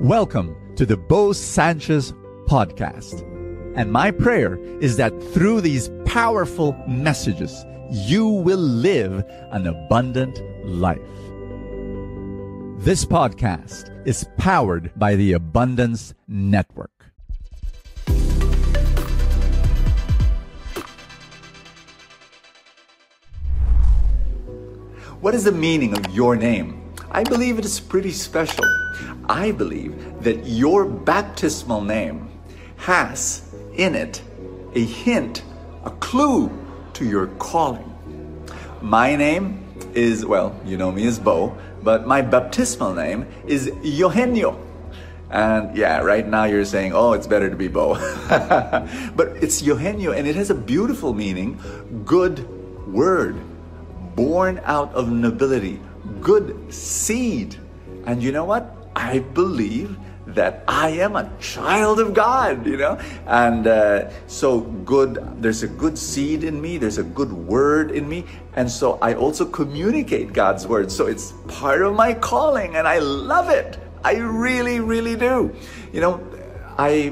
Welcome to the Bo Sanchez podcast. And my prayer is that through these powerful messages, you will live an abundant life. This podcast is powered by the Abundance Network. What is the meaning of your name? I believe it is pretty special. I believe that your baptismal name has in it a hint, a clue to your calling. My name is, well, you know me as Bo, but my baptismal name is Eugenio. And yeah, right now you're saying, oh, it's better to be Bo. but it's Eugenio, and it has a beautiful meaning good word, born out of nobility, good seed. And you know what? I believe that I am a child of God, you know? And uh, so good, there's a good seed in me, there's a good word in me. And so I also communicate God's word. So it's part of my calling and I love it. I really, really do. You know, I,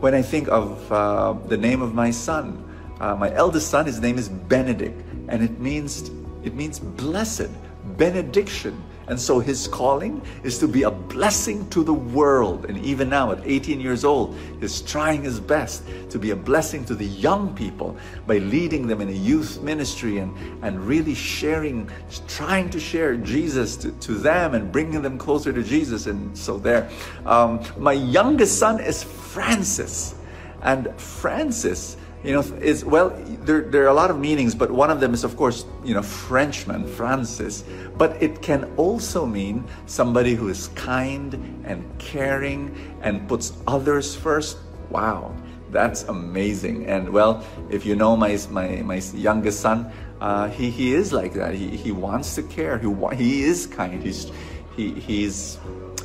when I think of uh, the name of my son, uh, my eldest son, his name is Benedict, and it means, it means blessed, benediction. And so his calling is to be a blessing to the world. And even now, at 18 years old, he's trying his best to be a blessing to the young people by leading them in a youth ministry and, and really sharing, trying to share Jesus to, to them and bringing them closer to Jesus. And so there. Um, my youngest son is Francis. And Francis you know, is well, there, there are a lot of meanings, but one of them is, of course, you know, Frenchman, Francis. But it can also mean somebody who is kind and caring and puts others first. Wow, that's amazing. And well, if you know my my, my youngest son, uh, he he is like that. He he wants to care. He he is kind. He's he he's.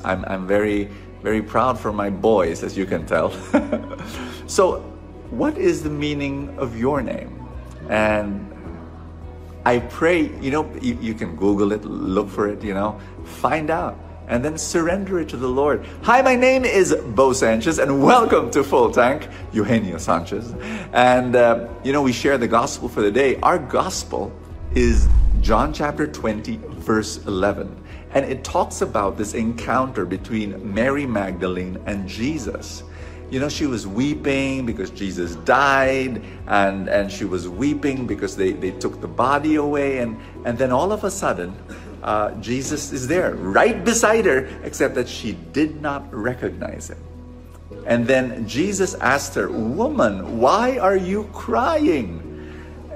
I'm I'm very very proud for my boys, as you can tell. so what is the meaning of your name? And I pray, you know, you, you, can Google it, look for it, you know, find out, and then surrender it to the Lord. Hi, my name is Bo Sanchez, and welcome to Full Tank, Eugenio Sanchez. And, uh, you know, we share the gospel for the day. Our gospel is John chapter 20, verse 11. And it talks about this encounter between Mary Magdalene and Jesus you know, she was weeping because Jesus died, and, and she was weeping because they, they took the body away. And, and then all of a sudden, uh, Jesus is there, right beside her, except that she did not recognize him. And then Jesus asked her, Woman, why are you crying?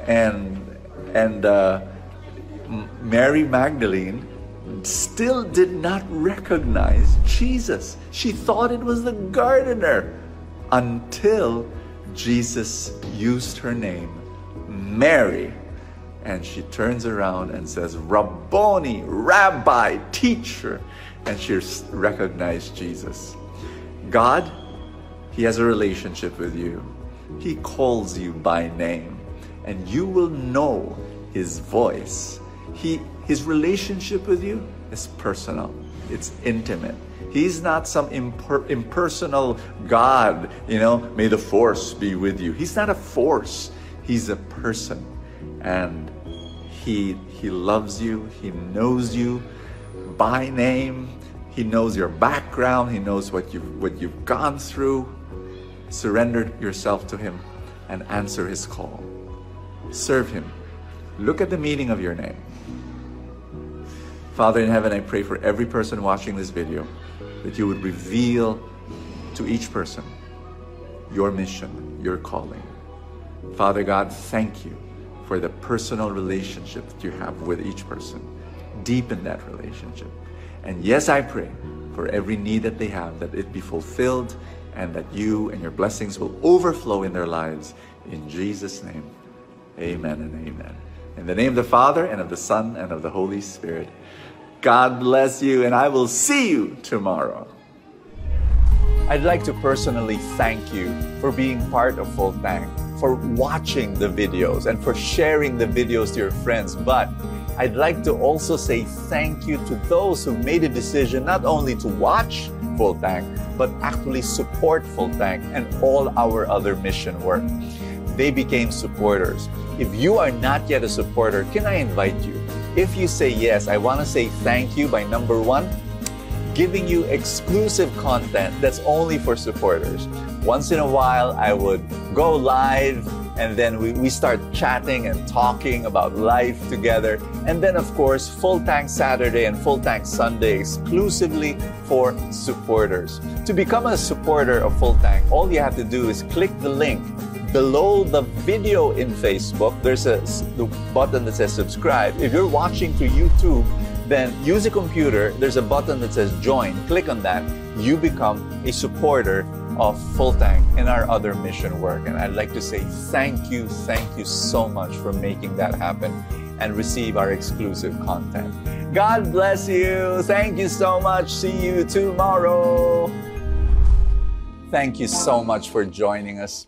And, and uh, Mary Magdalene still did not recognize Jesus. She thought it was the gardener until Jesus used her name, Mary. And she turns around and says, Rabboni, Rabbi, teacher. And she recognized Jesus. God, He has a relationship with you. He calls you by name, and you will know His voice. He, his relationship with you is personal, it's intimate. He's not some imper- impersonal God, you know, may the force be with you. He's not a force, He's a person. And He, he loves you, He knows you by name, He knows your background, He knows what you've, what you've gone through. Surrender yourself to Him and answer His call. Serve Him. Look at the meaning of your name. Father in heaven, I pray for every person watching this video that you would reveal to each person your mission, your calling. Father God, thank you for the personal relationship that you have with each person. Deepen that relationship. And yes, I pray for every need that they have, that it be fulfilled and that you and your blessings will overflow in their lives. In Jesus' name, amen and amen. In the name of the Father, and of the Son, and of the Holy Spirit. God bless you, and I will see you tomorrow. I'd like to personally thank you for being part of Full Tank, for watching the videos, and for sharing the videos to your friends. But I'd like to also say thank you to those who made a decision not only to watch, Full Tank, but actually support Full Tank and all our other mission work. They became supporters. If you are not yet a supporter, can I invite you? If you say yes, I want to say thank you by number one, giving you exclusive content that's only for supporters. Once in a while, I would go live and then we, we start chatting and talking about life together. And then, of course, Full Tank Saturday and Full Tank Sunday exclusively for supporters. To become a supporter of Full Tank, all you have to do is click the link below the video in Facebook. There's a the button that says subscribe. If you're watching through YouTube, then use a computer. There's a button that says join. Click on that. You become a supporter of Full Tank in our other mission work. And I'd like to say thank you, thank you so much for making that happen and receive our exclusive content. God bless you. Thank you so much. See you tomorrow. Thank you so much for joining us.